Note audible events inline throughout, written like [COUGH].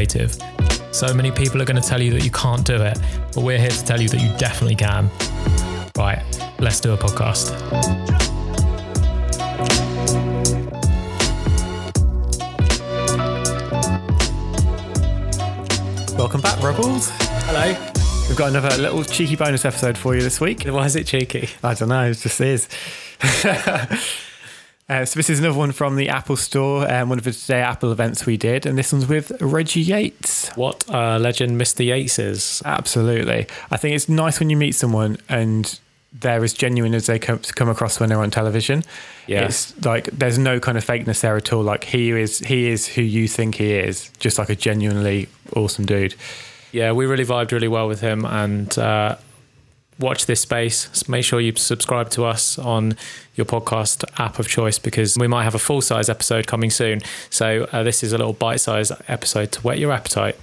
So many people are going to tell you that you can't do it, but we're here to tell you that you definitely can. Right, let's do a podcast. Welcome back, Rebels. Hello. We've got another little cheeky bonus episode for you this week. Why is it cheeky? I don't know, it just is. [LAUGHS] Uh, so this is another one from the Apple Store, um, one of the Today Apple events we did, and this one's with Reggie Yates. What uh, legend Mr. Yates is. Absolutely. I think it's nice when you meet someone and they're as genuine as they come, come across when they're on television. Yeah. It's like there's no kind of fakeness there at all. Like he is he is who you think he is, just like a genuinely awesome dude. Yeah, we really vibed really well with him and uh, watch this space. Make sure you subscribe to us on your podcast app of choice because we might have a full size episode coming soon. So uh, this is a little bite size episode to whet your appetite.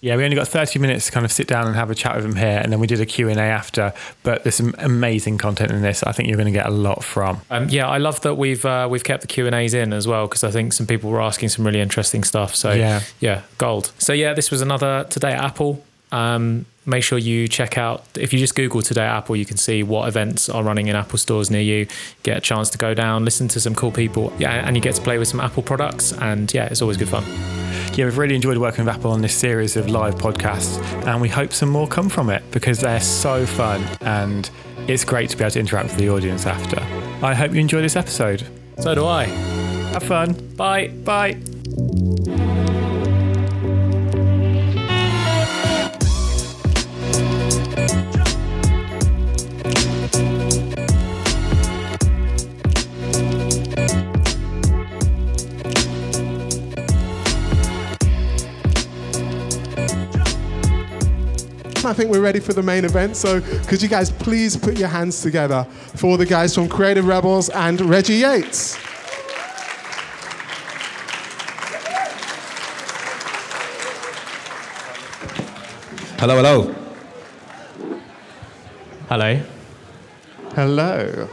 Yeah, we only got 30 minutes to kind of sit down and have a chat with him here, and then we did a Q&A after, but there's some amazing content in this I think you're going to get a lot from. Um, yeah, I love that we've uh, we've kept the Q&As in as well because I think some people were asking some really interesting stuff. So Yeah. yeah, gold. So yeah, this was another Today at Apple. Um, make sure you check out if you just google today at apple you can see what events are running in apple stores near you get a chance to go down listen to some cool people yeah and you get to play with some apple products and yeah it's always good fun Yeah, we've really enjoyed working with Apple on this series of live podcasts, and we hope some more come from it because they're so fun and it's great to be able to interact with the audience after. I hope you enjoy this episode. so do i Have fun. bye Bye. I think we're ready for the main event. So, could you guys please put your hands together for the guys from Creative Rebels and Reggie Yates? Hello, hello. hello Hello.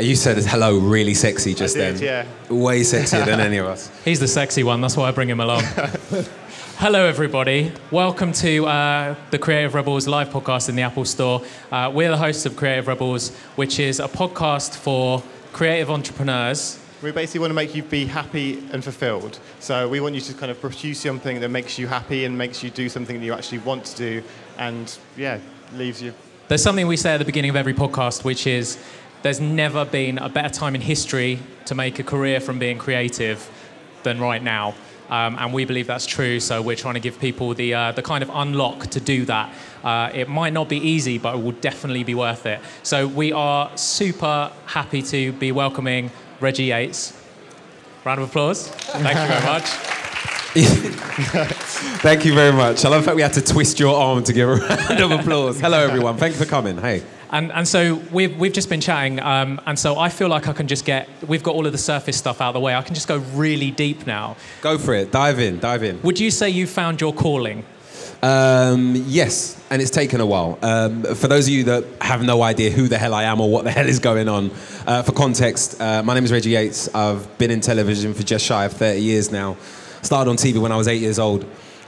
You said hello really sexy just did, then. yeah. Way sexier than any of us. [LAUGHS] he's the sexy one that's why i bring him along [LAUGHS] hello everybody welcome to uh, the creative rebels live podcast in the apple store uh, we're the hosts of creative rebels which is a podcast for creative entrepreneurs We basically want to make you be happy and fulfilled. So we want you to kind of produce something that makes you happy and makes you do something that you actually want to do, and yeah, leaves you. There's something we say at the beginning of every podcast, which is there's never been a better time in history to make a career from being creative than right now. Um, and we believe that's true, so we're trying to give people the, uh, the kind of unlock to do that. Uh, it might not be easy, but it will definitely be worth it. So we are super happy to be welcoming Reggie Yates. Round of applause. Thank you very much. [LAUGHS] Thank you very much. I love the fact we had to twist your arm to give a round of applause. Hello, everyone. Thank you for coming. Hey. And, and so we've, we've just been chatting, um, and so I feel like I can just get, we've got all of the surface stuff out of the way. I can just go really deep now. Go for it. Dive in. Dive in. Would you say you found your calling? Um, yes, and it's taken a while. Um, for those of you that have no idea who the hell I am or what the hell is going on, uh, for context, uh, my name is Reggie Yates. I've been in television for just shy of 30 years now. Started on TV when I was eight years old.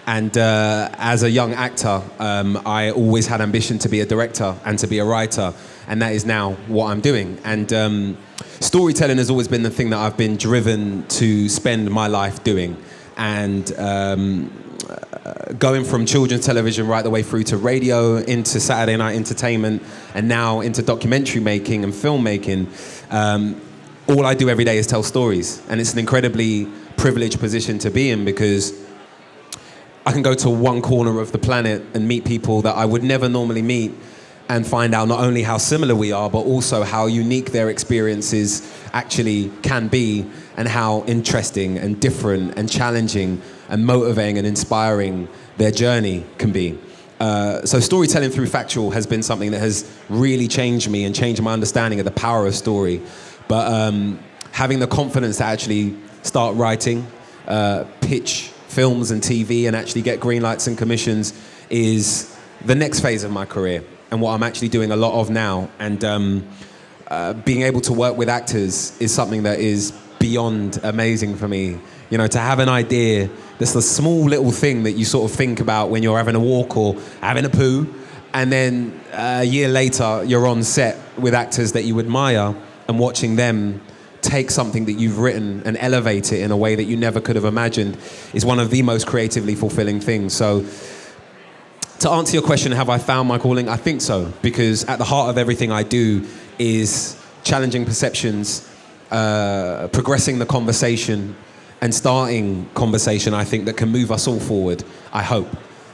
And uh, as a young actor, um, I always had ambition to be a director and to be a writer, and that is now what I'm doing. And um, storytelling has always been the thing that I've been driven to spend my life doing. And um, going from children's television right the way through to radio, into Saturday night entertainment, and now into documentary making and filmmaking. Um, all I do every day is tell stories, and it's an incredibly privileged position to be in because I can go to one corner of the planet and meet people that I would never normally meet and find out not only how similar we are, but also how unique their experiences actually can be and how interesting and different and challenging and motivating and inspiring their journey can be. Uh, so storytelling through factual has been something that has really changed me and changed my understanding of the power of story. But um, having the confidence to actually start writing, uh, pitch films and TV, and actually get green lights and commissions is the next phase of my career and what I'm actually doing a lot of now. And um, uh, being able to work with actors is something that is beyond amazing for me. You know, to have an idea that's the small little thing that you sort of think about when you're having a walk or having a poo, and then uh, a year later you're on set with actors that you admire and watching them take something that you've written and elevate it in a way that you never could have imagined is one of the most creatively fulfilling things. So, to answer your question, have I found my calling? I think so, because at the heart of everything I do is challenging perceptions, uh, progressing the conversation, and starting conversation. I think that can move us all forward. I hope,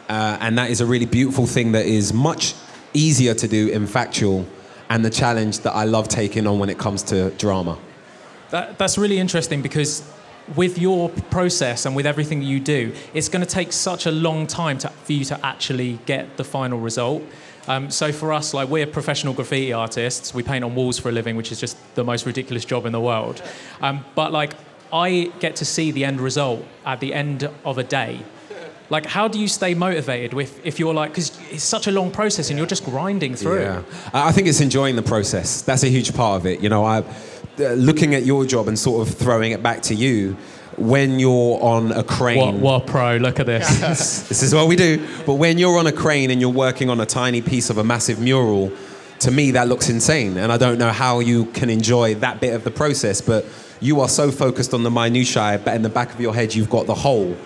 uh, and that is a really beautiful thing that is much easier to do in factual, and the challenge that I love taking on when it comes to drama. That, that's really interesting because with your process and with everything you do, it's going to take such a long time to, for you to actually get the final result. Um, so for us, like we're professional graffiti artists, we paint on walls for a living, which is just the most ridiculous job in the world. Um, but like I get to see the end result at the end of a day. Like, how do you stay motivated with if you're like, because it's such a long process and you're just grinding through. Yeah, I think it's enjoying the process. That's a huge part of it. You know, I Uh, looking at your job and sort of throwing it back to you when you're on a crane. What, what pro? Look at this. [LAUGHS] this is what we do. But when you're on a crane and you're working on a tiny piece of a massive mural, to me that looks insane. And I don't know how you can enjoy that bit of the process. But you are so focused on the minutiae, but in the back of your head you've got the whole.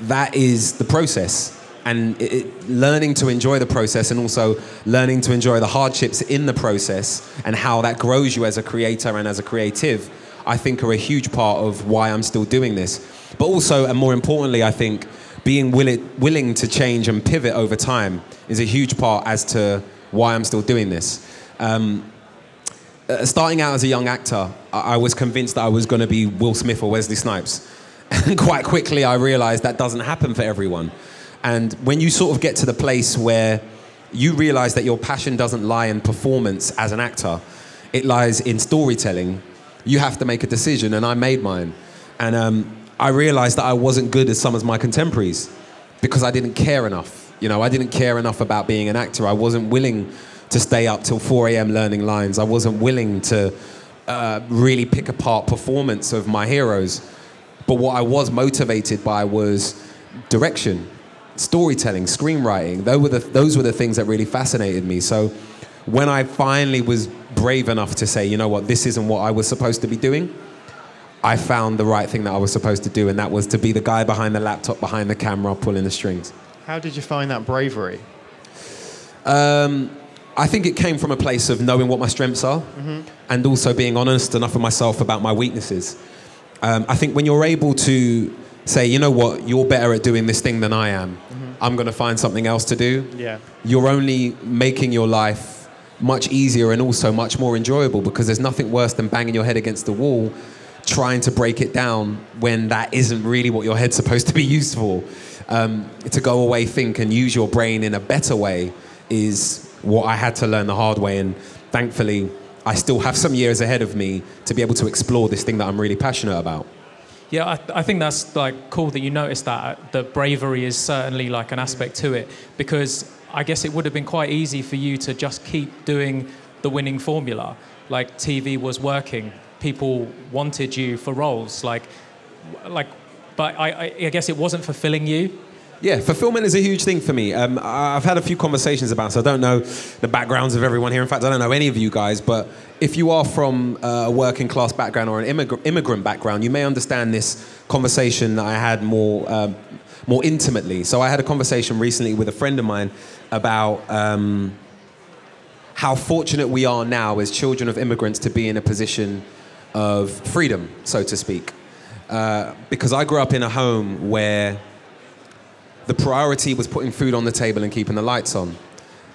That is the process. And it, it, learning to enjoy the process and also learning to enjoy the hardships in the process and how that grows you as a creator and as a creative, I think are a huge part of why I'm still doing this. But also, and more importantly, I think being willing, willing to change and pivot over time is a huge part as to why I'm still doing this. Um, uh, starting out as a young actor, I, I was convinced that I was going to be Will Smith or Wesley Snipes. [LAUGHS] And quite quickly, I realized that doesn't happen for everyone. And when you sort of get to the place where you realize that your passion doesn't lie in performance as an actor, it lies in storytelling, you have to make a decision. And I made mine. And um, I realized that I wasn't good as some of my contemporaries because I didn't care enough. You know, I didn't care enough about being an actor. I wasn't willing to stay up till 4 a.m. learning lines. I wasn't willing to uh, really pick apart performance of my heroes. But what I was motivated by was direction, storytelling, screenwriting. Those were the, those were the things that really fascinated me. So when I finally was brave enough to say, you know what, this isn't what I was supposed to be doing, I found the right thing that I was supposed to do, and that was to be the guy behind the laptop, behind the camera, pulling the strings. How did you find that bravery? Um, I think it came from a place of knowing what my strengths are mm-hmm. and also being honest enough with myself about my weaknesses. Um, I think when you're able to say, you know what, you're better at doing this thing than I am, mm-hmm. I'm going to find something else to do, yeah. you're only making your life much easier and also much more enjoyable because there's nothing worse than banging your head against the wall trying to break it down when that isn't really what your head's supposed to be used for. Um, to go away, think, and use your brain in a better way is what I had to learn the hard way. And thankfully, I still have some years ahead of me to be able to explore this thing that I'm really passionate about. Yeah, I, I, think that's like cool that you noticed that. Uh, the bravery is certainly like an aspect to it because I guess it would have been quite easy for you to just keep doing the winning formula. Like TV was working, people wanted you for roles. Like, like, but I, I guess it wasn't fulfilling you. Yeah, fulfillment is a huge thing for me. Um, I've had a few conversations about, so I don't know the backgrounds of everyone here. In fact, I don't know any of you guys, but if you are from a working class background or an immig- immigrant background, you may understand this conversation that I had more, um, more intimately. So I had a conversation recently with a friend of mine about um, how fortunate we are now as children of immigrants to be in a position of freedom, so to speak. Uh, because I grew up in a home where the priority was putting food on the table and keeping the lights on.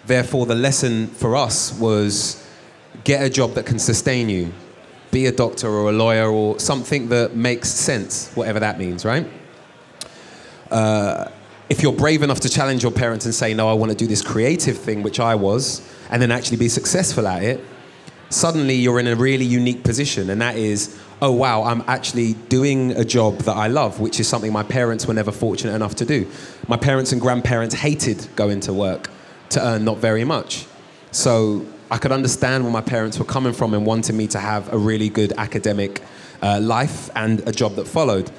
Therefore, the lesson for us was get a job that can sustain you. Be a doctor or a lawyer or something that makes sense, whatever that means, right? uh, if you're brave enough to challenge your parents and say, no, I want to do this creative thing, which I was, and then actually be successful at it, suddenly you're in a really unique position. And that is, oh, wow, I'm actually doing a job that I love, which is something my parents were never fortunate enough to do. My parents and grandparents hated going to work to earn not very much. So I could understand where my parents were coming from and wanting me to have a really good academic uh, life and a job that followed.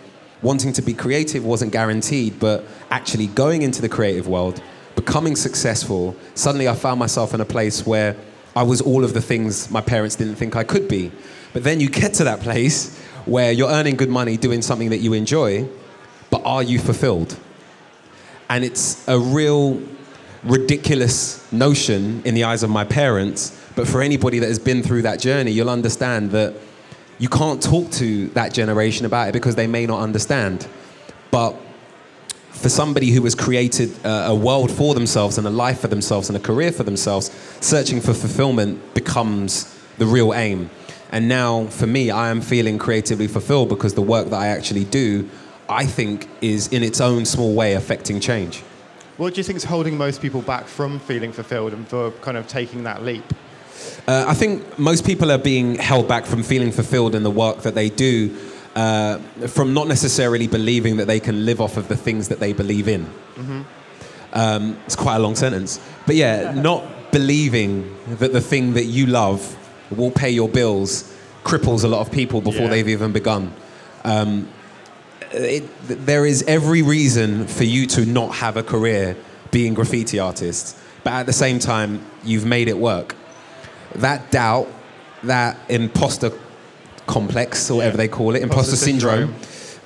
Wanting to be creative wasn't guaranteed, but actually going into the creative world, becoming successful, suddenly I found myself in a place where I was all of the things my parents didn't think I could be. But then you get to that place where you're earning good money doing something that you enjoy, but are you fulfilled? And it's a real ridiculous notion in the eyes of my parents, but for anybody that has been through that journey, you'll understand that you can't talk to that generation about it because they may not understand. But for somebody who has created a, world for themselves and a life for themselves and a career for themselves, searching for fulfillment becomes the real aim. And now, for me, I am feeling creatively fulfilled because the work that I actually do, I think, is in its own small way affecting change. What do you think is holding most people back from feeling fulfilled and for kind of taking that leap? Uh, I think most people are being held back from feeling fulfilled in the work that they do, uh, from not necessarily believing that they can live off of the things that they believe in. Mm-hmm. Um, it's quite a long sentence. But yeah, not believing that the thing that you love will pay your bills cripples a lot of people before Yeah. they've even begun. Um, it, there is every reason for you to not have a career being graffiti artist, but at the same time, you've made it work. That doubt, that imposter complex, or whatever they call it, imposter, Imposter syndrome,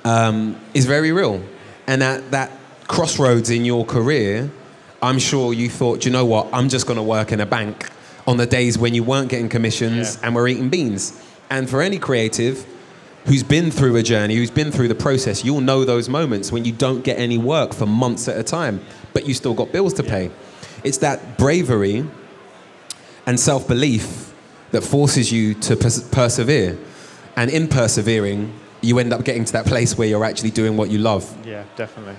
um, is very real. And at that crossroads in your career, I'm sure you thought, "Do you know what, I'm just going to work in a bank on the days when you weren't getting commissions Yeah. and were eating beans. And for any creative who's been through a journey, who's been through the process, you'll know those moments when you don't get any work for months at a time, but you still got bills to pay. It's that bravery and self belief that forces you to pers- persevere. And in persevering, you end up getting to that place where you're actually doing what you love. Yeah, definitely.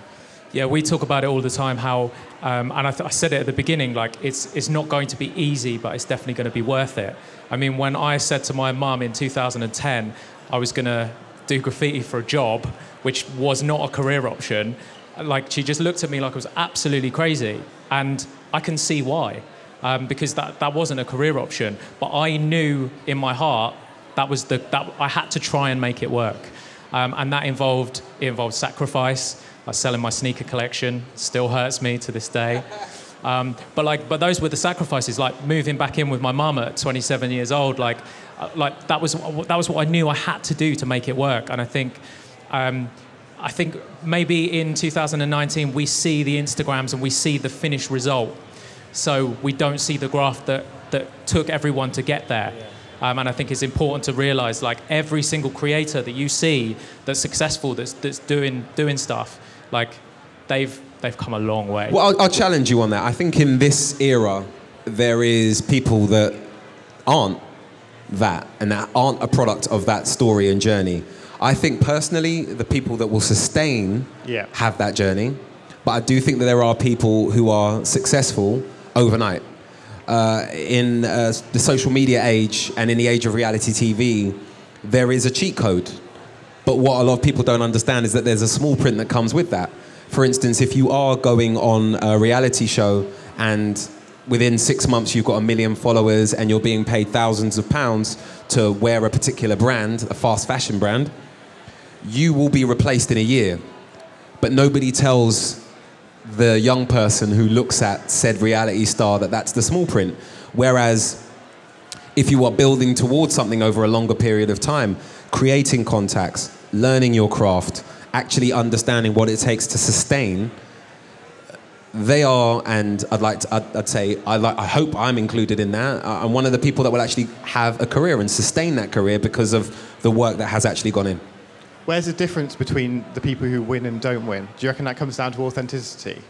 Yeah, we talk about it all the time. How, um, and I, th- I said it at the beginning, like it's it's not going to be easy, but it's definitely going to be worth it. I mean, when I said to my mum in 2010, I was going to do graffiti for a job, which was not a career option, like she just looked at me like I was absolutely crazy, and I can see why, um, because that that wasn't a career option. But I knew in my heart that was the that I had to try and make it work, um, and that involved it involved sacrifice. Like selling my sneaker collection still hurts me to this day. Um, but like, but those were the sacrifices. Like moving back in with my mum at 27 years old. Like, uh, like that was that was what I knew I had to do to make it work. And I think, um, I think maybe in 2019 we see the Instagrams and we see the finished result, so we don't see the graph that that took everyone to get there. Um, and I think it's important to realize, like every single creator that you see that's successful, that's that's doing doing stuff, like they've they've come a long way. Well, I'll, I'll challenge you on that. I think in this era, there is people that aren't that and that aren't a product of that story and journey. I think personally, the people that will sustain Yeah. have that journey, but I do think that there are people who are successful overnight. Uh, in uh, the social media age and in the age of reality TV, there is a cheat code. But what a lot of people don't understand is that there's a small print that comes with that. For instance, if you are going on a reality show and within six months you've got a million followers and you're being paid thousands of pounds to wear a particular brand, a fast fashion brand, you will be replaced in a year. But nobody tells the young person who looks at said reality star that that's the small print. Whereas if you are building towards something over a longer period of time, creating contacts, learning your craft, actually understanding what it takes to sustain, they are, and I'd like to, I'd, I'd say, I, like, I hope I'm included in that. I- I'm one of the people that will actually have a career and sustain that career because of the work that has actually gone in. Where's the difference between the people who win and don't win? Do you reckon that comes down to authenticity?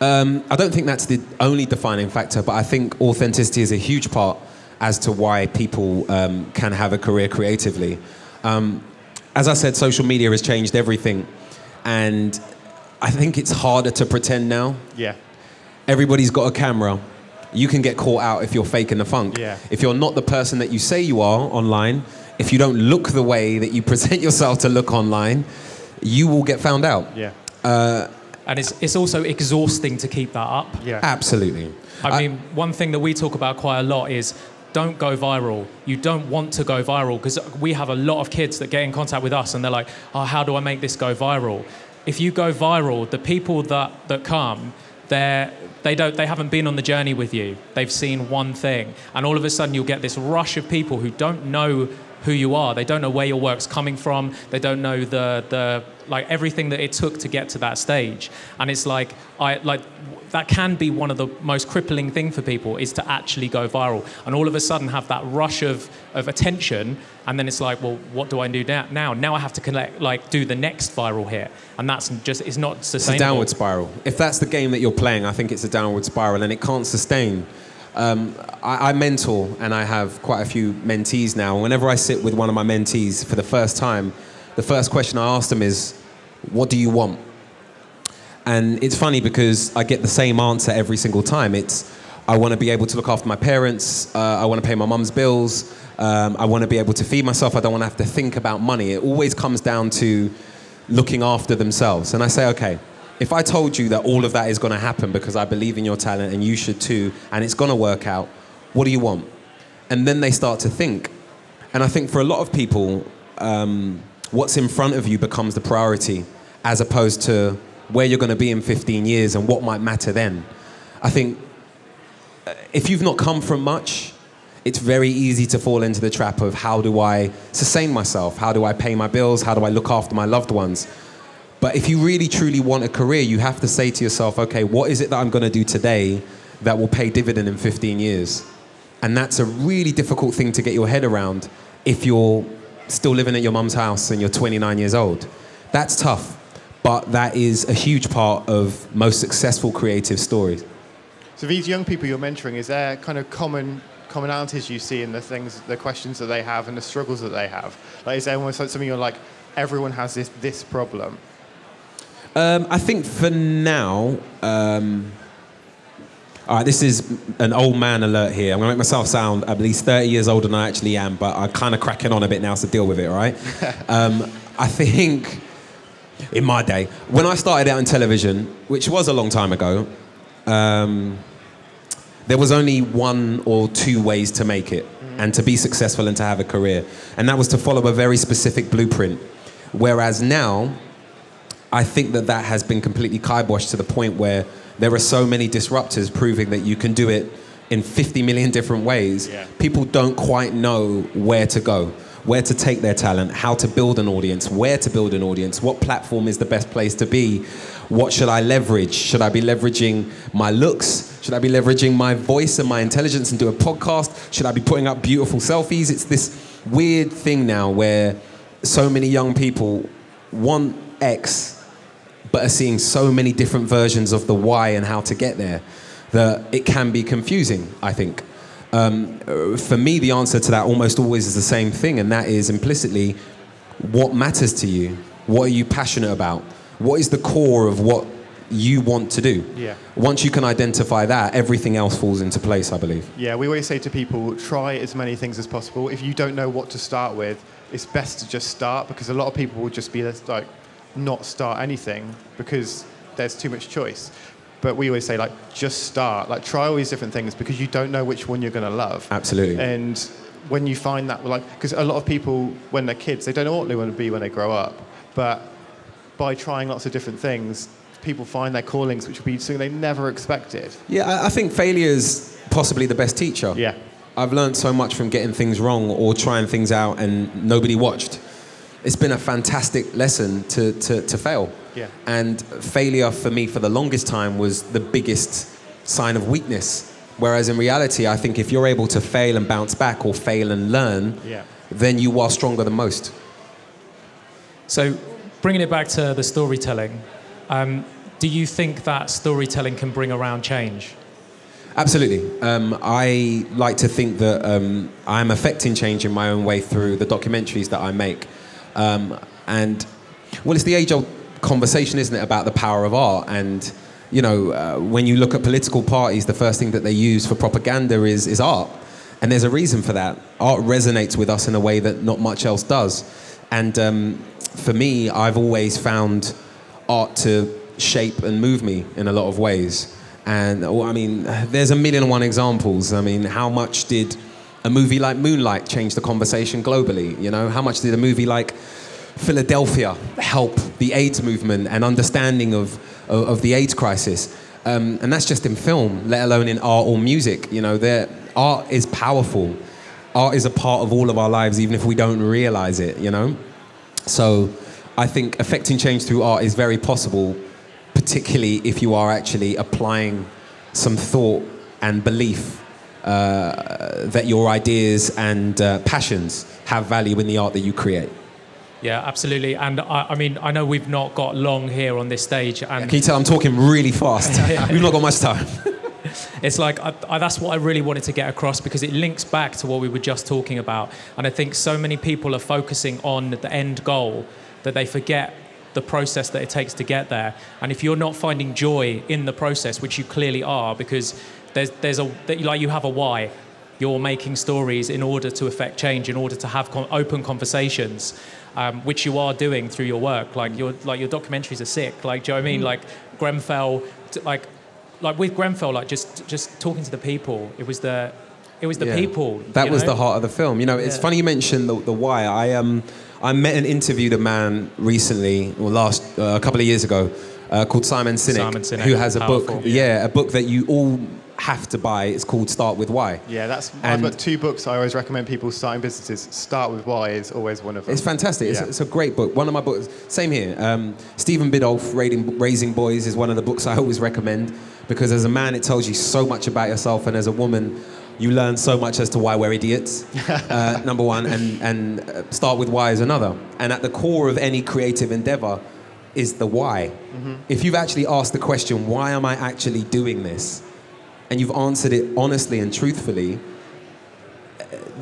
Um, I don't think that's the only defining factor, but I think authenticity is a huge part as to why people um, can have a career creatively. Um, as I said, social media has changed everything, and I think it's harder to pretend now. Yeah. Everybody's got a camera. You can get caught out if you're faking the funk. Yeah. If you're not the person that you say you are online, if you don't look the way that you [LAUGHS] present yourself to look online, you will get found out. Yeah. And it's, it's also exhausting to keep that up. Yeah. Absolutely. I mean, one thing that we talk about quite a lot is don't go viral. You don't want to go viral because we have a lot of kids that get in contact with us and they're like, oh, how do I make this go viral? If you go viral, the people that, that come, they're, they, don't, they haven't been on the journey with you. They've seen one thing. And all of a sudden, you'll get this rush of people who don't know who you are. They don't know where your work's coming from. They don't know the, the like everything that it took to get to that stage. And it's like I like that can be one of the most crippling thing for people is to actually go viral and all of a sudden have that rush of, of attention and then it's like well what do i do now now now i have to collect like do the next viral hit and that's just it's not sustainable It's a downward spiral. If that's the game that you're playing, I think it's a downward spiral and it can't sustain. Um, I, I mentor and I have quite a few mentees now. Whenever I sit with one of my mentees for the first time, the first question I ask them is, What do you want? And it's funny because I get the same answer every single time. It's, I want to be able to look after my parents. Uh, I want to pay my mum's bills. Um, I want to be able to feed myself. I don't want to have to think about money. It always comes down to looking after themselves. And I say, okay, if I told you that all of that is going to happen because I believe in your talent and you should too, and it's going to work out, what do you want? And then they start to think. And I think for a lot of people, um, what's in front of you becomes the priority as opposed to where you're going to be in 15 years and what might matter then. I think uh, if you've not come from much, it's very easy to fall into the trap of how do I sustain myself? How do I pay my bills? How do I look after my loved ones? But if you really truly want a career, you have to say to yourself, okay, what is it that I'm going to do today that will pay dividend in 15 years? And that's a really difficult thing to get your head around if you're still living at your mum's house and you're 29 years old. That's tough, but that is a huge part of most successful creative stories. So these young people you're mentoring, is there kind of common commonalities you see in the things, the questions that they have and the struggles that they have? Like, is there like something you're like, everyone has this this problem? Um, I think for now, um, all right, this is an old man alert here. I'm going to make myself sound at least 30 years older than I actually am, but I'm kind of cracking on a bit now, so deal with it, all right? [LAUGHS] um, I think in my day, when I started out in television, which was a long time ago, um, there was only one or two ways to make it and to be successful and to have a career. And that was to follow a very specific blueprint. Whereas now, I think that that has been completely kiboshed to the point where there are so many disruptors proving that you can do it in 50 million different ways. Yeah. People don't quite know where to go, where to take their talent, how to build an audience, where to build an audience, what platform is the best place to be, what should I leverage? Should I be leveraging my looks? Should I be leveraging my voice and my intelligence and do a podcast? Should I be putting up beautiful selfies? It's this weird thing now where so many young people want X but are seeing so many different versions of the why and how to get there that it can be confusing, I think. Um, for me, the answer to that almost always is the same thing, and that is implicitly what matters to you? What are you passionate about? What is the core of what you want to do? Yeah. Once you can identify that, everything else falls into place, I believe. Yeah, we always say to people, try as many things as possible. If you don't know what to start with, it's best to just start because a lot of people will just be like, not start anything because there's too much choice. But we always say like, just start. Like, try all these different things because you don't know which one you're going to love. Absolutely. And when you find that, like, because a lot of people, when they're kids, they don't know what they want to be when they grow up. But by trying lots of different things, people find their callings, which will be something they never expected. Yeah, I, I think failure is possibly the best teacher. Yeah. I've learned so much from getting things wrong or trying things out and nobody watched. It's been a fantastic lesson to, to, to fail. Yeah. And failure for me for the longest time was the biggest sign of weakness. Whereas in reality, I think if you're able to fail and bounce back or fail and learn, Yeah. then you are stronger than most. So, bringing it back to the storytelling, um, do you think that storytelling can bring around change? Absolutely. Um, I like to think that um, I'm affecting change in my own way through the documentaries that I make. Um, and, well, it's the age old conversation, isn't it, about the power of art? And you know, uh, when you look at political parties, the first thing that they use for propaganda is is art, and there's a reason for that. Art resonates with us in a way that not much else does. And um, for me, I've always found art to shape and move me in a lot of ways. And well, I mean, there's a million and one examples. I mean, how much did a movie like Moonlight change the conversation globally? You know, how much did a movie like Philadelphia help the AIDS movement and understanding of, of, of the AIDS crisis? Um, and that's just in film, let alone in art or music. You know, art is powerful. Art is a part of all of our lives, even if we don't realize it, you know? So I think affecting change through art is very possible, particularly if you are actually applying some thought and belief uh, that your ideas and uh, passions have value in the art that you create. Yeah, absolutely. And I, I mean, I know we've not got long here on this stage, and Can you tell I'm talking really fast? [LAUGHS] We've not got much time. [LAUGHS] it's like I, I, that's what I really wanted to get across because it links back to what we were just talking about. And I think so many people are focusing on the end goal that they forget the process that it takes to get there. And if you're not finding joy in the process, which you clearly are, because there's there's a like you have a why. You're making stories in order to affect change, in order to have con- open conversations, um, which you are doing through your work. Like your like your documentaries are sick. Like do you know what I mean? Like Grenfell, like like with Grenfell, like just just talking to the people. It was the it was the Yeah. people. That was know? the heart of the film. You know, it's Yeah. funny you mentioned the, the why. I um, I met and interviewed a man recently, or last uh, a couple of years ago, uh, called Simon Sinek, Simon Sinek, who has a powerful. book. Yeah, a book that you all have to buy. It's called Start with Why. Yeah, that's. I've got two books I always recommend people starting businesses. Start with why is always one of them. It's fantastic. It's, Yeah. it's a great book. One of my books. Same here. Um, Stephen Biddulph, Raising, Raising Boys, is one of the books I [LAUGHS] always recommend because as a man, it tells you so much about yourself, and as a woman, you learn so much as to why we're idiots. [LAUGHS] uh, number one, and and uh, start with why is another. And at the core of any creative endeavor is the why. If you've actually asked the question, why am I actually doing this, and you've answered it honestly and truthfully,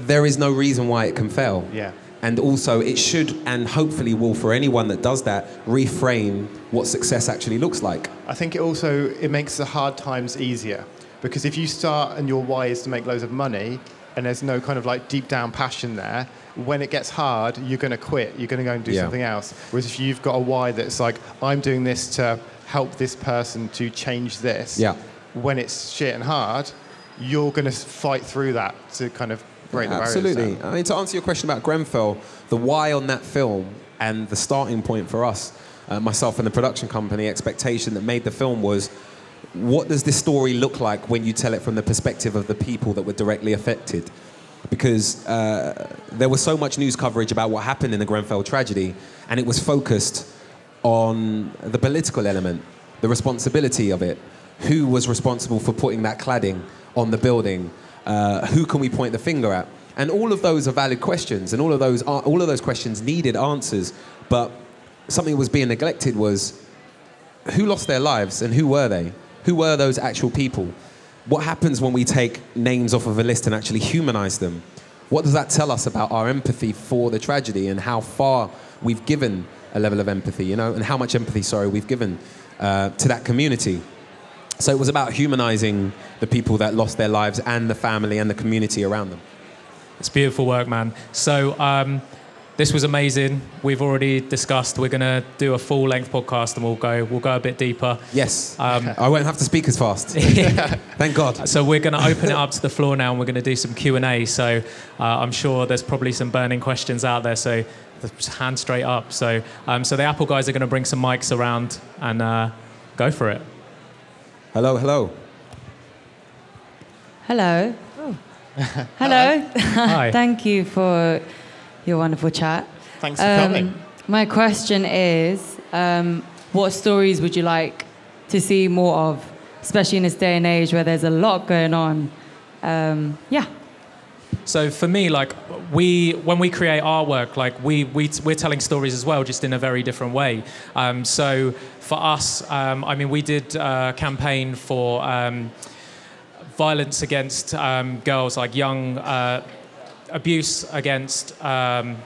there is no reason why it can fail. Yeah. And also, it should and hopefully will for anyone that does that reframe what success actually looks like. I think it also it makes the hard times easier because if you start and your why is to make loads of money and there's no kind of like deep down passion there, when it gets hard, you're going to quit. You're going to go and do Yeah. something else. Whereas if you've got a why that's like I'm doing this to help this person to change this, Yeah. When it's shit and hard, you're going to fight through that to kind of break the barriers Absolutely. down. I mean, to answer your question about Grenfell, the why on that film and the starting point for us, uh, myself and the production company, expectation that made the film was what does this story look like when you tell it from the perspective of the people that were directly affected? Because uh, there was so much news coverage about what happened in the Grenfell tragedy, and it was focused on the political element, the responsibility of it. Who was responsible for putting that cladding on the building? Uh, who can we point the finger at? And all of those are valid questions, and all of those are, all of those questions needed answers. But something that was being neglected was who lost their lives and who were they? Who were those actual people? What happens when we take names off of a list and actually humanize them? What does that tell us about our empathy for the tragedy and how far we've given a level of empathy, you know, and how much empathy, sorry, we've given uh, to that community? So it was about humanizing the people that lost their lives and the family and the community around them. It's beautiful work, man. So um, this was amazing. We've already discussed. We're gonna do a full length podcast, and we'll go we'll go a bit deeper. Yes, Um, I won't have to speak as fast. [LAUGHS] Thank God. So we're going to open it up to the floor now, and we're going to do some Q and A. So uh, I'm sure there's probably some burning questions out there. So just hand straight up. So um, so the Apple guys are going to bring some mics around and uh, go for it. Hello, hello. Hello. Hello. [LAUGHS] Hi. Thank you for your wonderful chat. Thanks for Um, coming. My question is um, what stories would you like to see more of, especially in this day and age where there's a lot going on? Um, yeah. So for me, like we, when we create artwork, like we, we we're telling stories as well, just in a very different way. Um, so for us, um, I mean, we did a campaign for um, violence against um, girls, like young uh, abuse against um,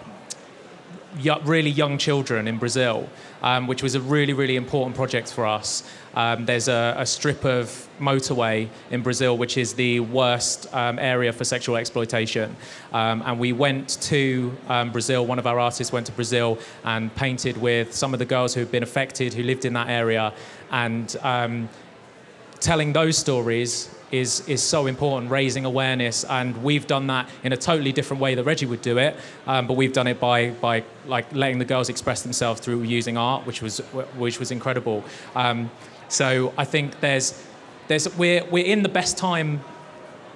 really young children in Brazil, um, which was a really, really important project for us. Um, there's a, a, strip of motorway in Brazil, which is the worst um, area for sexual exploitation. Um, and we went to um, Brazil, one of our artists went to Brazil and painted with some of the girls who had been affected, who lived in that area. And um, telling those stories is, is so important, raising awareness. And we've done that in a totally different way that Reggie would do it. Um, but we've done it by, by like letting the girls express themselves through using art, which was, which was incredible. Um, so I think there's, there's, we're, we're in the best time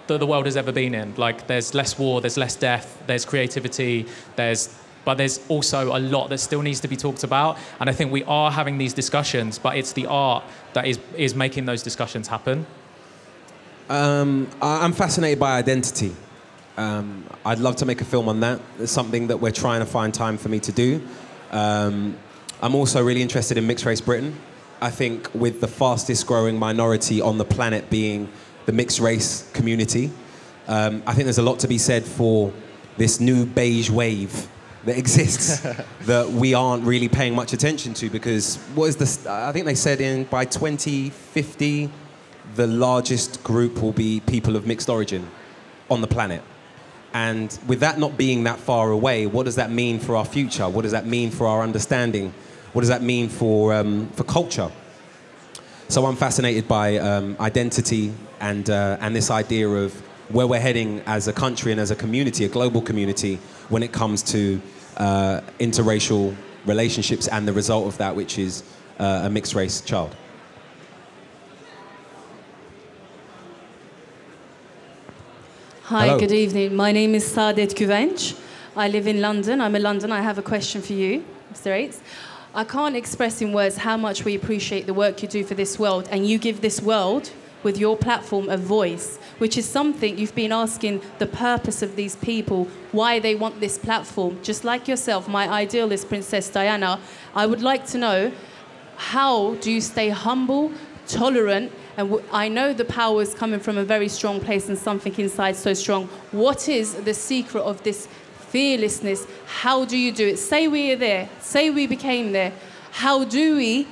that the world has ever been in. Like there's less war, there's less death, there's creativity, there's but there's also a lot that still needs to be talked about. And I think we are having these discussions, but it's the art that is, is making those discussions happen. Um, I'm fascinated by identity. Um, I'd love to make a film on that. It's something that we're trying to find time for me to do. Um, I'm also really interested in mixed race Britain. I think with the fastest growing minority on the planet being the mixed race community, um, I think there's a lot to be said for this new beige wave that [LAUGHS] exists [LAUGHS] that we aren't really paying much attention to because what is this? I think they said in by 2050 the largest group will be people of mixed origin on the planet. And with that not being that far away, what does that mean for our future? What does that mean for our understanding? What does that mean for, um, for culture? So I'm fascinated by um, identity and, uh, and this idea of where we're heading as a country and as a community, a global community, when it comes to uh, interracial relationships and the result of that, which is uh, a mixed race child. Hi, Hello. good evening. My name is Saadet Güvenç. I live in London. I'm in London. I have a question for you, Mr. Yates. I can't express in words how much we appreciate the work you do for this world, and you give this world, with your platform, a voice, which is something you've been asking the purpose of these people, why they want this platform. Just like yourself, my ideal is Princess Diana. I would like to know how do you stay humble, tolerant, and w- I know the power is coming from a very strong place and something inside so strong. What is the secret of this fearlessness? How do you do it? Say we are there. Say we became there. How do we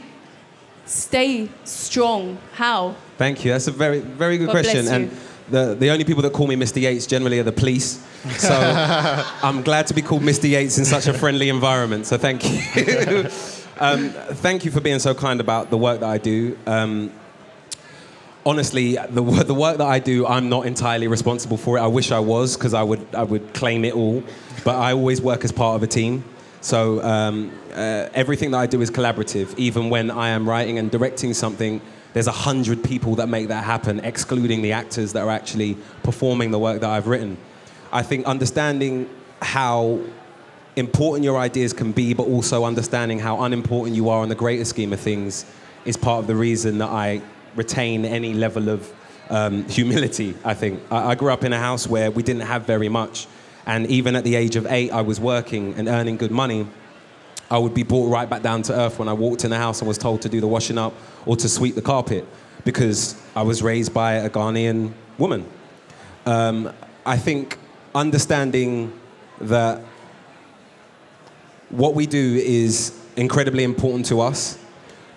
stay strong? How? Thank you. That's a very, very good God question. And the, the only people that call me Mr. Yates generally are the police. [LAUGHS] So I'm glad to be called Mr. Yates in such a friendly environment. So thank you. [LAUGHS] um, thank you for being so kind about the work that I do. Um, honestly, the, the work that I do, I'm not entirely responsible for it. I wish I was because I would, I would claim it all. But I always work as part of a team. So um, uh, everything that I do is collaborative. Even when I am writing and directing something, there's a hundred people that make that happen, excluding the actors that are actually performing the work that I've written. I think understanding how important your ideas can be, but also understanding how unimportant you are in the greater scheme of things is part of the reason that I retain any level of um, [LAUGHS] humility, I think. I, I grew up in a house where we didn't have very much. And even at the age of eight, I was working and earning good money. I would be brought right back down to earth when I walked in the house and was told to do the washing up or to sweep the carpet because I was raised by a Ghanaian woman. Um, I think understanding that what we do is incredibly important to us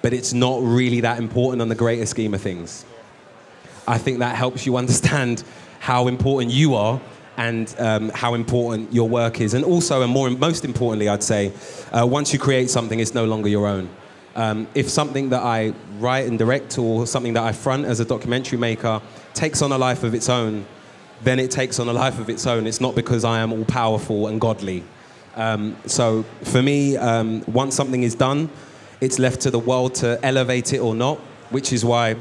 but it's not really that important on the greater scheme of things. I think that helps you understand how important you are and um, how important your work is. And also, and more, most importantly, I'd say, uh, once you create something, it's no longer your own. Um, if something that I write and direct or something that I front as a documentary maker takes on a life of its own, then it takes on a life of its own. It's not because I am all powerful and godly. Um, so for me, um, once something is done, it's left to the world to elevate it or not, which is why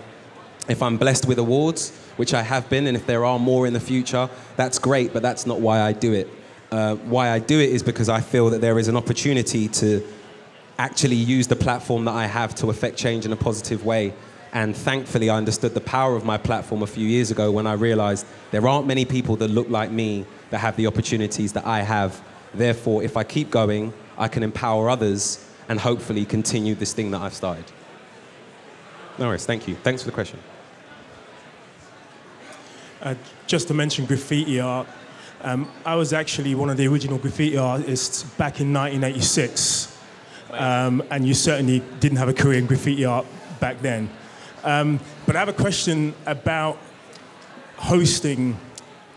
if I'm blessed with awards, which I have been, and if there are more in the future, that's great, but that's not why I do it. Uh, why I do it is because I feel that there is an opportunity to actually use the platform that I have to affect change in a positive way. And thankfully, I understood the power of my platform a few years ago when I realized there aren't many people that look like me that have the opportunities that I have. Therefore, if I keep going, I can empower others and hopefully continue this thing that I've started. No worries, thank you. Thanks for the question. Uh, just to mention graffiti art, Um, I was actually one of the original graffiti artists back in 1986, um, and you certainly didn't have a career in graffiti art back then. Um, but I have a question about hosting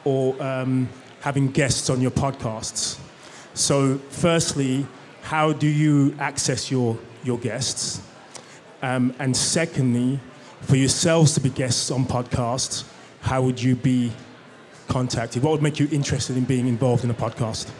or um, having guests on your podcasts. So, firstly, how do you access your, your guests? Um, and secondly, for yourselves to be guests on podcasts, how would you be contacted? What would make you interested in being involved in a podcast?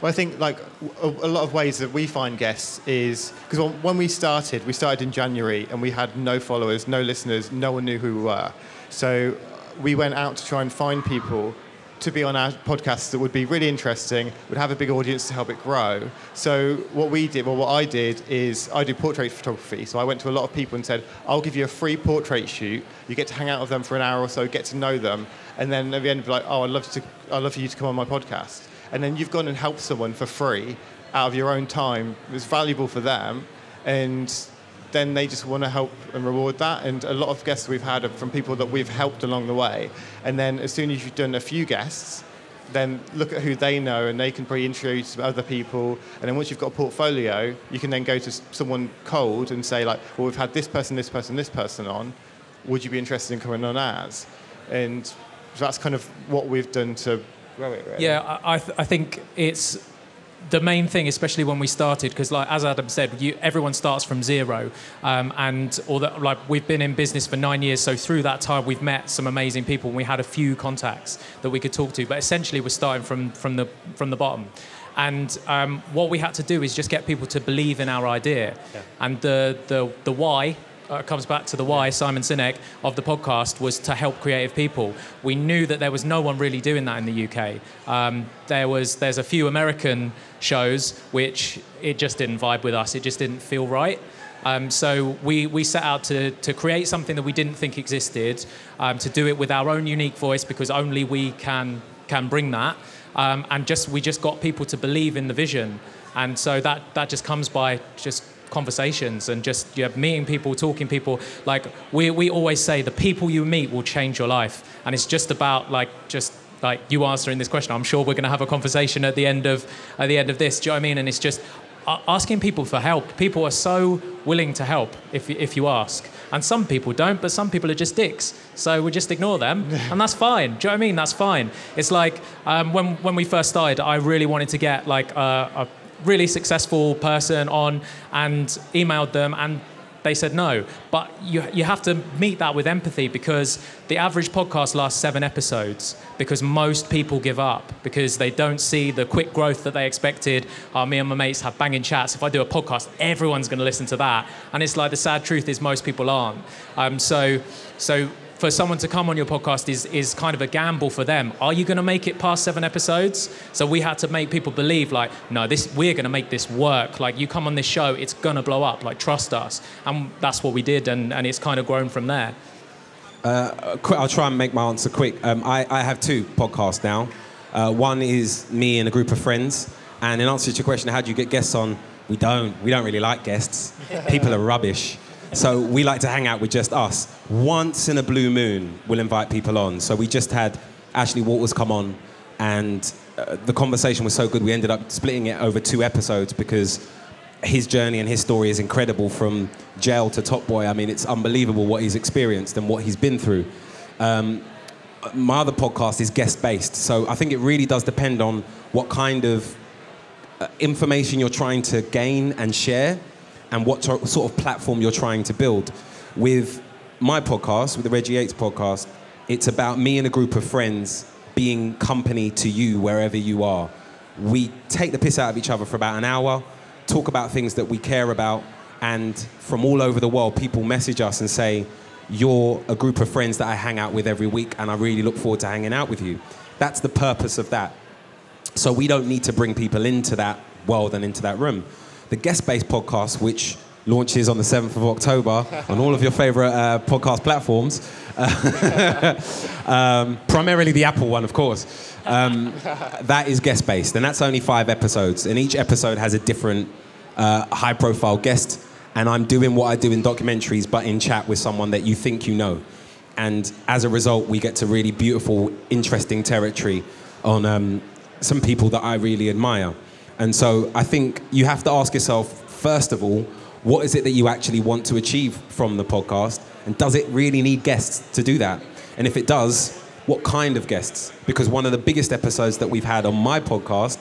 Well, I think like a, a lot of ways that we find guests is because when we started, we started in January and we had no followers, no listeners, no one knew who we were. So we went out to try and find people to be on our podcast that would be really interesting, would have a big audience to help it grow. So what we did, well, what I did is I do portrait photography. So I went to a lot of people and said, I'll give you a free portrait shoot. You get to hang out with them for an hour or so, get to know them, and then at the end, be like, oh, I'd love to, I'd love for you to come on my podcast. And then you've gone and helped someone for free out of your own time. It was valuable for them, and then they just want to help and reward that. And a lot of guests we've had are from people that we've helped along the way. And then as soon as you've done a few guests, then look at who they know and they can probably introduce other people. And then once you've got a portfolio, you can then go to someone cold and say like, well, we've had this person, this person, this person on. Would you be interested in coming on as And so that's kind of what we've done to grow it. Really. Yeah, I, th- I think it's the main thing, especially when we started, because like as Adam said, you, everyone starts from zero, um, and that like we've been in business for nine years, so through that time we've met some amazing people, and we had a few contacts that we could talk to. But essentially, we're starting from from the from the bottom. And um, what we had to do is just get people to believe in our idea, yeah. and the the the why uh, comes back to the why Simon Sinek of the podcast was to help creative people. We knew that there was no one really doing that in the UK. Um, there was there's a few American shows which it just didn't vibe with us. It just didn't feel right. Um, so we, we set out to, to create something that we didn't think existed, um, to do it with our own unique voice because only we can can bring that. Um, and just we just got people to believe in the vision. And so that that just comes by just conversations and just you know, meeting people, talking people. Like we, we always say, the people you meet will change your life, and it's just about like just like you answering this question. I'm sure we're going to have a conversation at the end of at the end of this. Do you know what I mean? And it's just asking people for help. People are so willing to help if if you ask. And some people don't, but some people are just dicks. So we just ignore them, [LAUGHS] and that's fine. Do you know what I mean? That's fine. It's like um, when when we first started, I really wanted to get like a, a really successful person on and emailed them and they said no. But you, you have to meet that with empathy because the average podcast lasts seven episodes because most people give up because they don't see the quick growth that they expected. Uh, me and my mates have banging chats. If I do a podcast, everyone's going to listen to that. And it's like the sad truth is most people aren't. Um, so, so for someone to come on your podcast is, is kind of a gamble for them. Are you going to make it past seven episodes? So we had to make people believe, like, no, this we're going to make this work. Like, you come on this show, it's going to blow up. Like, trust us. And that's what we did, and, and it's kind of grown from there. Uh, I'll try and make my answer quick. Um, I, I, have two podcasts now. Uh, one is me and a group of friends. And in answer to your question, how do you get guests on? We don't. We don't really like guests. [LAUGHS] People are rubbish. So we like to hang out with just us. Once in a blue moon, we'll invite people on. So we just had Ashley Walters come on, and uh, the conversation was so good, we ended up splitting it over two episodes because his journey and his story is incredible from jail to top boy. I mean, it's unbelievable what he's experienced and what he's been through. Um, my other podcast is guest based, so I think it really does depend on what kind of uh, information you're trying to gain and share and what sort of platform you're trying to build. With my podcast, with the Reggie Yates podcast, it's about me and a group of friends being company to you wherever you are. We take the piss out of each other for about an hour, talk about things that we care about, and from all over the world, people message us and say, You're a group of friends that I hang out with every week, and I really look forward to hanging out with you. That's the purpose of that. So we don't need to bring people into that world and into that room the guest based podcast, which launches on the 7th of October on all of your favorite uh, podcast platforms. [LAUGHS] um, primarily the Apple one, of course. Um, that is guest based, and that's only five episodes. And each episode has a different uh, high profile guest. And I'm doing what I do in documentaries, but in chat with someone that you think you know. And as a result, we get to really beautiful, interesting territory on um, some people that I really admire. And so I think you have to ask yourself, first of all, what is it that you actually want to achieve from the podcast? And does it really need guests to do that? And if it does, what kind of guests? Because one of the biggest episodes that we've had on my podcast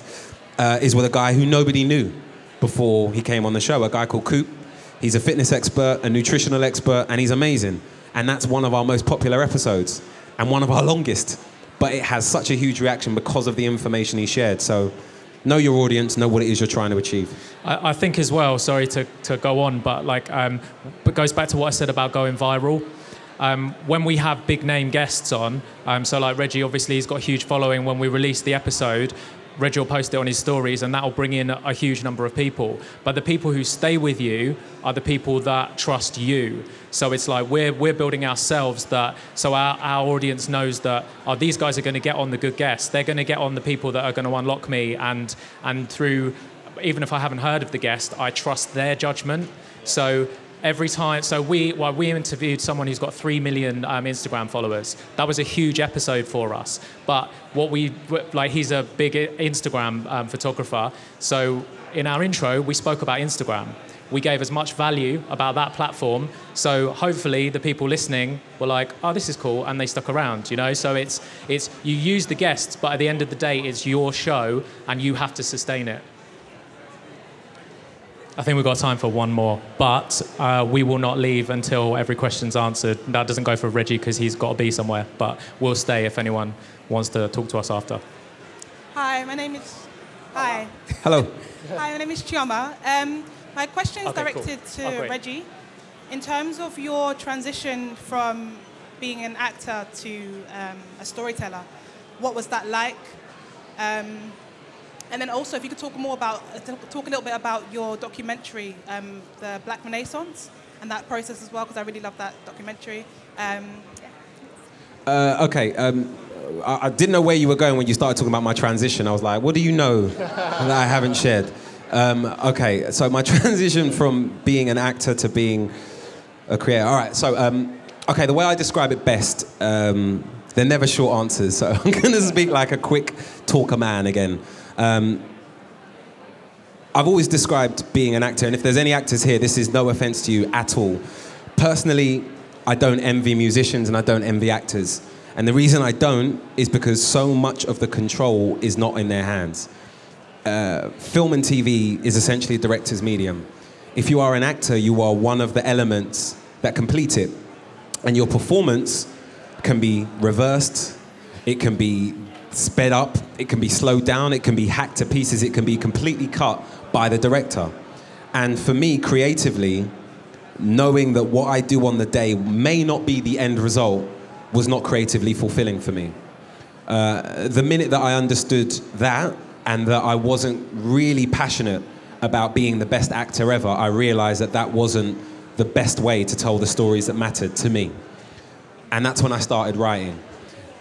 uh, is with a guy who nobody knew before he came on the show, a guy called Coop. He's a fitness expert, a nutritional expert, and he's amazing. And that's one of our most popular episodes and one of our longest. But it has such a huge reaction because of the information he shared. So know your audience, know what it is you're trying to achieve. I, I think as well, sorry to, to go on, but like, um, but goes back to what I said about going viral. Um, when we have big name guests on, um, so like Reggie, obviously he's got a huge following. When we release the episode, Reggie will post it on his stories, and that will bring in a huge number of people. But the people who stay with you are the people that trust you. So it's like we're we're building ourselves that so our, our audience knows that oh these guys are going to get on the good guests. They're going to get on the people that are going to unlock me, and and through even if I haven't heard of the guest, I trust their judgment. So every time. So we well, we interviewed someone who's got three million um, Instagram followers. That was a huge episode for us. But what we like, he's a big Instagram um, photographer. So in our intro, we spoke about Instagram. We gave as much value about that platform. So hopefully the people listening were like, "Oh, this is cool," and they stuck around. You know. So it's it's you use the guests, but at the end of the day, it's your show, and you have to sustain it. I think we've got time for one more, but uh, we will not leave until every question's answered. That doesn't go for Reggie because he's got to be somewhere, but we'll stay if anyone wants to talk to us after. Hi, my name is. Hi. Hello. [LAUGHS] Hi, my name is Chioma. Um, my question is Okay, directed cool. to Oh. Reggie. In terms of your transition from being an actor to um, a storyteller, what was that like? Um, and then also, if you could talk more about, uh, talk- a little bit about your documentary, um, the Black Renaissance, and that process as well, because I really love that documentary. Um, Uh, okay. Um, I, I didn't know where you were going when you started talking about my transition. I was like, what do you know that I haven't shared? Um, okay, so my [LAUGHS] transition from being an actor to being a creator. All right, so, um, okay, the way I describe it best, um, they're never short answers, so [LAUGHS] I'm going to speak like a quick talker man again. Um, I've always described being an actor, and if there's any actors here, this is no offense to you at all. Personally, I don't envy musicians and I don't envy actors. And the reason I don't is because so much of the control is not in their hands. Uh, film and TV is essentially a director's medium. If you are an actor, you are one of the elements that complete it. And your performance can be reversed, it can be sped up, it can be slowed down, it can be hacked to pieces, it can be completely cut by the director. And for me, creatively, knowing that what I do on the day may not be the end result was not creatively fulfilling for me. Uh, the minute that I understood that and that I wasn't really passionate about being the best actor ever, I realized that that wasn't the best way to tell the stories that mattered to me. And that's when I started writing.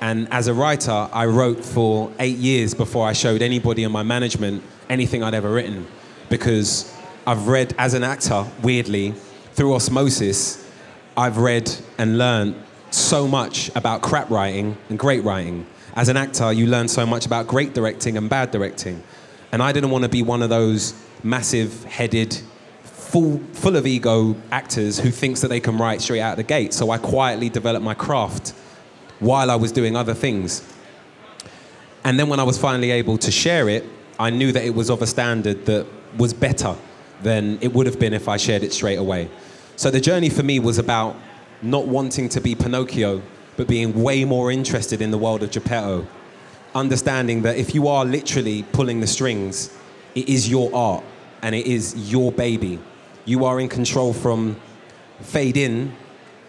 And as a writer, I wrote for eight years before I showed anybody in my management anything I'd ever written. Because I've read, as an actor, weirdly, through osmosis, I've read and learned so much about crap writing and great writing. As an actor, you learn so much about great directing and bad directing. And I didn't want to be one of those massive headed, full, full of ego actors who thinks that they can write straight out of the gate. So I quietly developed my craft while I was doing other things. And then when I was finally able to share it, I knew that it was of a standard that was better than it would have been if I shared it straight away. So the journey for me was about not wanting to be Pinocchio, but being way more interested in the world of Geppetto. Understanding that if you are literally pulling the strings, it is your art and it is your baby. You are in control from fade in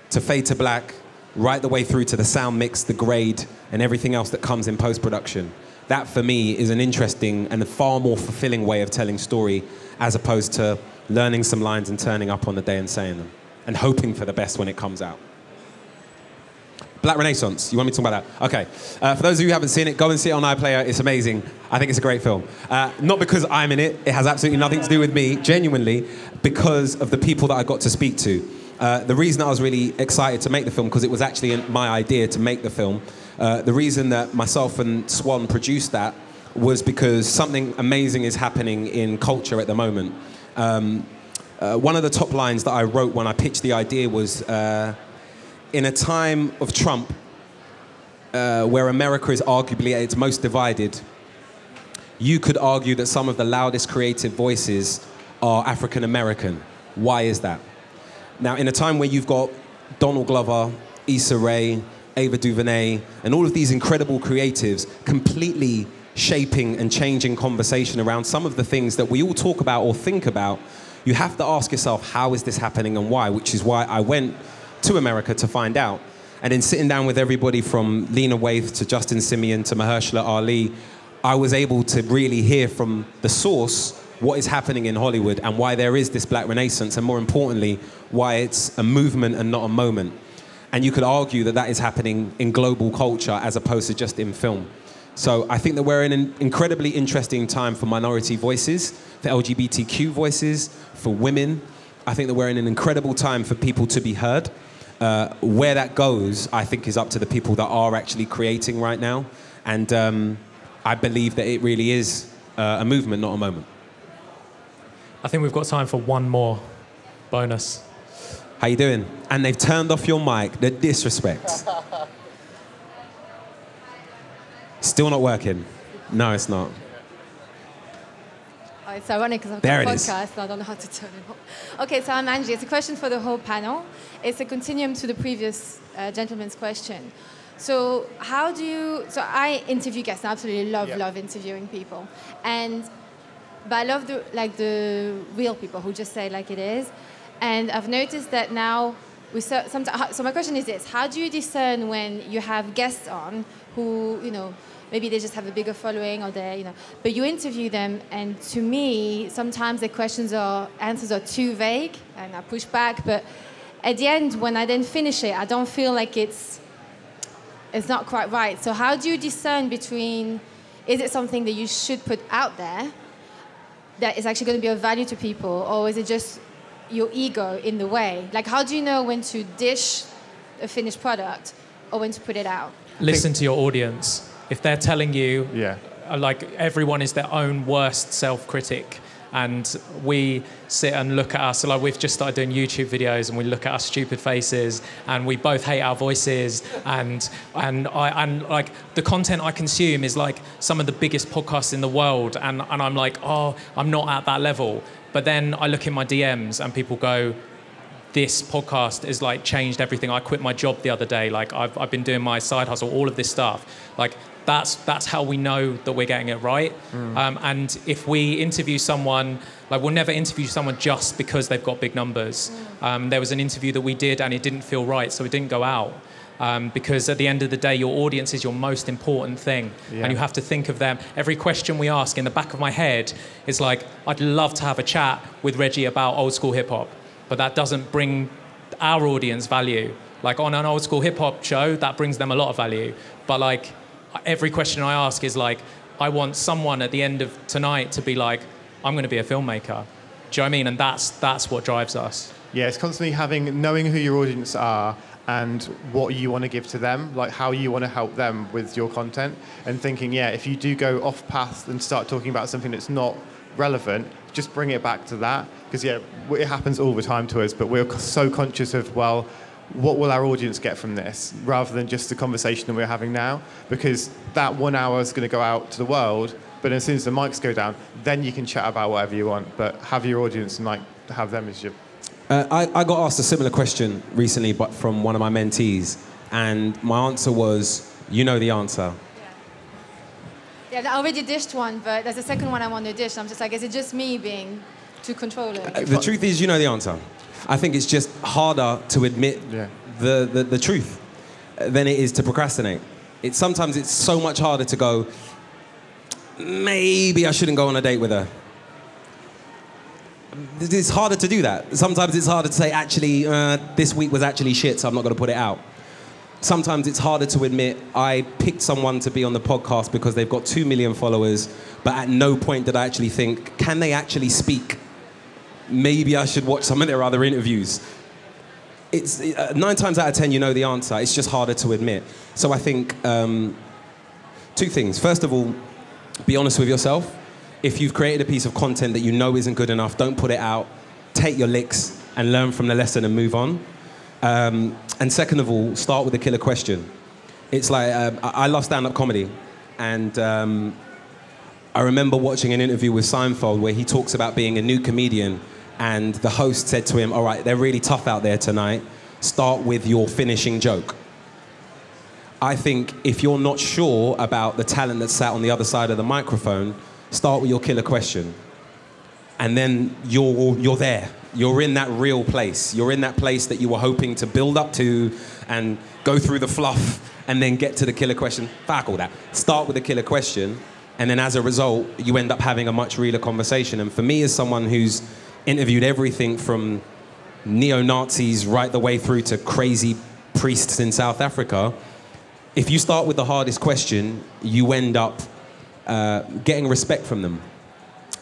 to fade to black, right the way through to the sound mix, the grade, and everything else that comes in post production. That for me is an interesting and a far more fulfilling way of telling story as opposed to learning some lines and turning up on the day and saying them and hoping for the best when it comes out. Black Renaissance. You want me to talk about that? Okay. Uh, for those of you who haven't seen it, go and see it on iPlayer. It's amazing. I think it's a great film. Uh, not because I'm in it. It has absolutely nothing to do with me, genuinely, because of the people that I got to speak to. Uh, the reason I was really excited to make the film, because it was actually my idea to make the film, Uh, the reason that myself and Swan produced that was because something amazing is happening in culture at the moment. Um, uh, one of the top lines that I wrote when I pitched the idea was uh, in a time of Trump, uh, where America is arguably at its most divided, you could argue that some of the loudest creative voices are African American. Why is that? Now, in a time where you've got Donald Glover, Issa Rae, Ava DuVernay, and all of these incredible creatives completely shaping and changing conversation around some of the things that we all talk about or think about, you have to ask yourself, how is this happening and why? Which is why I went to America to find out. And in sitting down with everybody from Lena Waithe to Justin Simien to Mahershala Ali, I was able to really hear from the source what is happening in Hollywood and why there is this black renaissance, and more importantly, why it's a movement and not a moment. And you could argue that that is happening in global culture as opposed to just in film. So I think that we're in an incredibly interesting time for minority voices, for LGBTQ voices, for women. I think that we're in an incredible time for people to be heard. Uh, where that goes, I think, is up to the people that are actually creating right now. And um, I believe that it really is uh, a movement, not a moment. I think we've got time for one more bonus. How you doing? And they've turned off your mic. The disrespect. Still not working. No, it's not. Oh, it's ironic because I've There got a podcast, so I don't know how to turn it off. Okay, so I'm Angie. It's a question for the whole panel. It's a continuum to the previous uh, gentleman's question. So, how do you? So, I interview guests. I absolutely love, love interviewing people, and but I love the like the real people who just say like it is. And I've noticed that now we so, sometimes. So my question is this: How do you discern when you have guests on who you know maybe they just have a bigger following or they you know, but you interview them, and to me sometimes the questions or answers are too vague, and I push back. But at the end, when I then finish it, I don't feel like it's it's not quite right. So how do you discern between is it something that you should put out there that is actually going to be of value to people, or is it just your ego in the way? Like, how do you know when to dish a finished product or when to put it out? Listen to your audience. If they're telling you, Yeah. uh, like everyone is their own worst self-critic, and we sit and look at us. So like we've just started doing YouTube videos, and we look at our stupid faces, and we both hate our voices, and and I and like the content I consume is like some of the biggest podcasts in the world, and and I'm like, oh, I'm not at that level. But then I look in my DMs, and people go, this podcast has like changed everything. I quit my job the other day. Like I've, I've been doing my side hustle, all of this stuff. Like that's that's how we know that we're getting it right. Um, and if we interview someone, like we'll never interview someone just because they've got big numbers. Um, there was an interview that we did and it didn't feel right, so it didn't go out. Um, because at the end of the day, your audience is your most important thing, Yeah. and you have to think of them. Every question we ask in the back of my head is like, I'd love to have a chat with Reggie about old school hip hop, but that doesn't bring our audience value. Like on an old school hip hop show, that brings them a lot of value. But like every question I ask is like, I want someone at the end of tonight to be like, I'm going to be a filmmaker. Do you know what I mean? And that's that's what drives us. Yeah, it's constantly having knowing who your audience are and what you want to give to them, like how you want to help them with your content, and thinking, yeah, if you do go off path and start talking about something that's not relevant, just bring it back to that. Because yeah, it happens all the time to us, but we're so conscious of well, what will our audience get from this, rather than just the conversation that we're having now, because that one hour is going to go out to the world. But as soon as the mics go down, then you can chat about whatever you want. But have your audience and like have them as your Uh, I, I got asked a similar question recently, but from one of my mentees, and my answer was, "You know the answer." Yeah, I already dished one, but there's a second one I want to dish. I'm just like, is it just me being too controlling? Uh, The truth is, you know the answer. I think it's just harder to admit Yeah. the, the, the truth than it is to procrastinate. It's sometimes it's so much harder to go. Maybe I shouldn't go on a date with her. It's harder to do that. Sometimes it's harder to say, actually, uh, this week was actually shit, so I'm not going to put it out. Sometimes it's harder to admit I picked someone to be on the podcast because they've got two million followers, but at no point did I actually think, can they actually speak? maybe I should watch some of their other interviews. it's uh, nine times out of ten you know the answer. It's just harder to admit. So I think um, two things. First of all, be honest with yourself. If you've created a piece of content that you know isn't good enough, don't put it out. Take your licks and learn from the lesson and move on. Um, and second of all, start with a killer question. It's like um, I love stand-up comedy, and um, I remember watching an interview with Seinfeld where he talks about being a new comedian, and the host said to him, "All right, they're really tough out there tonight. Start with your finishing joke." I think if you're not sure about the talent that's sat on the other side of the microphone, start with your killer question. And then you're, you're there. You're in that real place. You're in that place that you were hoping to build up to and go through the fluff and then get to the killer question. Fuck all that. Start with the killer question. And then as a result, you end up having a much realer conversation. And for me, as someone who's interviewed everything from neo Nazis right the way through to crazy priests in South Africa, if you start with the hardest question, you end up uh, getting respect from them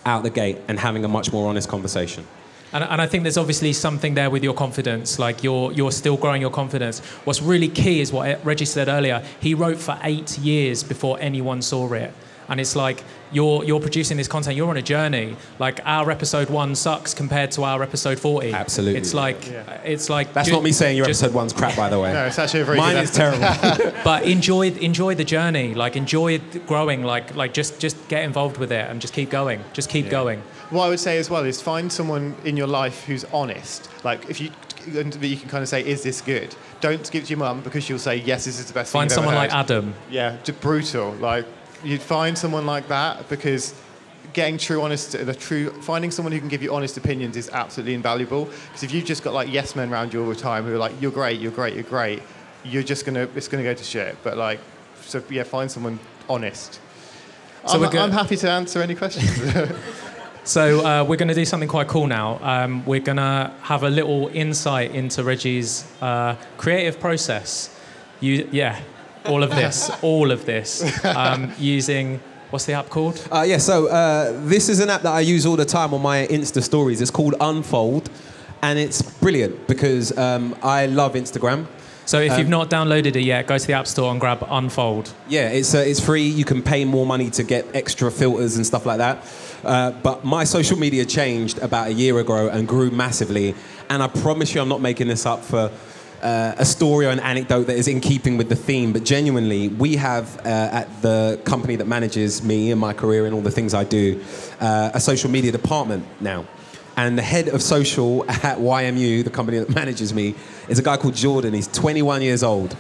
out the gate and having a much more honest conversation. And, and I think there's obviously something there with your confidence. Like you're, you're still growing your confidence. What's really key is what Reggie said earlier. He wrote for eight years before anyone saw it. And it's like you're, you're producing this content, you're on a journey. Like our episode one sucks compared to our episode 40. Absolutely. It's like, it's like. That's ju- not me saying your just- episode one's crap, by the way. [LAUGHS] No, it's actually a very Mine good is terrible. [LAUGHS] but enjoy enjoy the journey like enjoy growing like like just just get involved with it and just keep going just keep going What I would say as well is find someone in your life who's honest. Like if you, that you can kind of say, "Is this good?" Don't give it to your mum because she'll say, "Yes, this is the best." find thing you've someone ever like adam Yeah, just brutal. Like you'd find someone like that because getting true honest, the true finding someone who can give you honest opinions is absolutely invaluable. Because if you've just got like yes men around you all the time who are like, "You're great, you're great, you're great," you're just gonna it's gonna go to shit. But like, so yeah, find someone honest. So I'm, we're go- I'm happy to answer any questions. [LAUGHS] so uh, we're going to do something quite cool now um, we're going to have a little insight into reggie's uh, creative process you yeah all of this all of this um, using what's the app called Uh, yeah, so uh, this is an app that I use all the time on my Insta stories. It's called Unfold, and it's brilliant because um, I love Instagram. so if Um, you've not downloaded it yet go to the app store and grab unfold Yeah, it's, uh, it's free. You can pay more money to get extra filters and stuff like that. Uh, but my social media changed about a year ago and grew massively. And I promise you, I'm not making this up for uh, a story or an anecdote that is in keeping with the theme. But genuinely, we have uh, at the company that manages me and my career and all the things I do, uh, a social media department now. And the head of social at YMU, the company that manages me, is a guy called Jordan. He's 21 years old,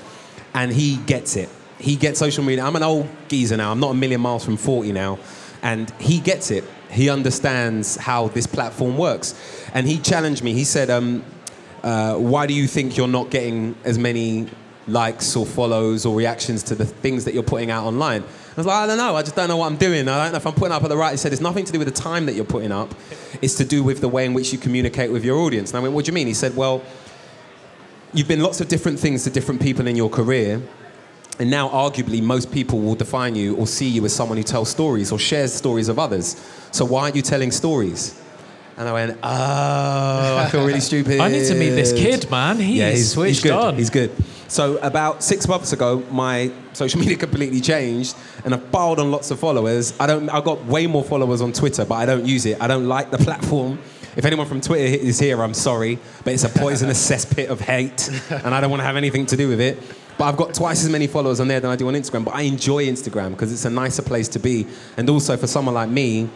and he gets it. He gets social media. I'm an old geezer now. I'm not a million miles from 40 now, and he gets it. He understands how this platform works, and he challenged me. He said, um, uh, "Why do you think you're not getting as many likes or follows or reactions to the things that you're putting out online?" I was like, "I don't know. I just don't know what I'm doing. I don't know if I'm putting up at the right." He said, "It's nothing to do with the time that you're putting up. It's to do with the way in which you communicate with your audience." And I went, "What do you mean?" He said, "Well." you've been lots of different things to different people in your career. And now, arguably, most people will define you or see you as someone who tells stories or shares stories of others. So, why aren't you telling stories? And I went, oh, I feel really stupid. [LAUGHS] I need to meet this kid, man. He yeah, he's, switched he's good. on. He's good. So about six months ago, my social [LAUGHS] media completely changed, and I've piled on lots of followers. I don't. I got way more followers on Twitter, but I don't use it. I don't like the platform. If anyone from Twitter is here, I'm sorry, but it's a poisonous [LAUGHS] cesspit of hate, and I don't want to have anything to do with it. But I've got twice as many followers on there than I do on Instagram. But I enjoy Instagram because it's a nicer place to be, and also for someone like me,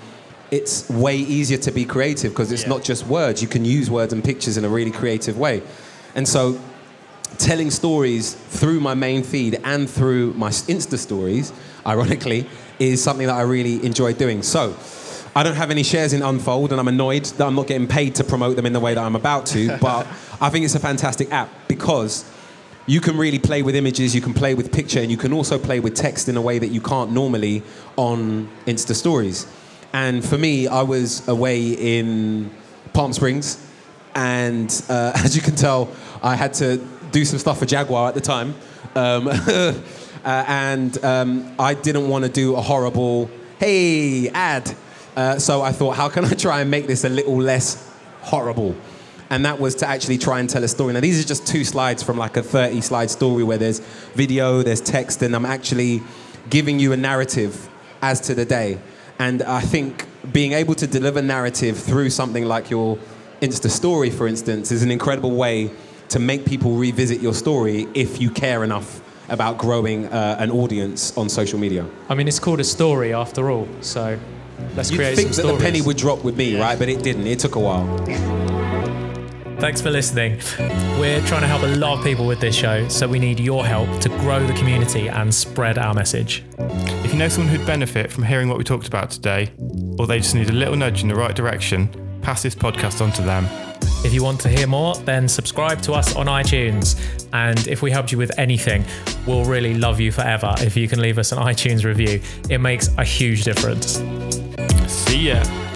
it's way easier to be creative because it's not just words. You can use words and pictures in a really creative way. And so, telling stories through my main feed and through my Insta stories, ironically, is something that I really enjoy doing. So, I don't have any shares in Unfold, and I'm annoyed that I'm not getting paid to promote them in the way that I'm about to. [LAUGHS] But I think it's a fantastic app because you can really play with images, you can play with picture, and you can also play with text in a way that you can't normally on Insta stories. And for me, I was away in Palm Springs, and uh, [LAUGHS] as you can tell, I had to do some stuff for Jaguar at the time. Um, [LAUGHS] uh, and um, I didn't want to do a horrible, hey, ad. Uh, so I thought, how can I try and make this a little less horrible? and that was to actually try and tell a story. Now, these are just two slides from like a 30 slide story where there's video, there's text, and I'm actually giving you a narrative as to the day. And I think being able to deliver narrative through something like your Insta story, for instance, is an incredible way to make people revisit your story if you care enough about growing uh, an audience on social media. I mean, it's called a story after all, so let's You'd create think that the penny would drop with me, right? But it didn't. It took a while. Thanks for listening. We're trying to help a lot of people with this show, so we need your help to grow the community and spread our message. If you know someone who'd benefit from hearing what we talked about today, or they just need a little nudge in the right direction, pass this podcast on to them. If you want to hear more, then subscribe to us on iTunes. And if we helped you with anything, we'll really love you forever if you can leave us an iTunes review. It makes a huge difference. See ya.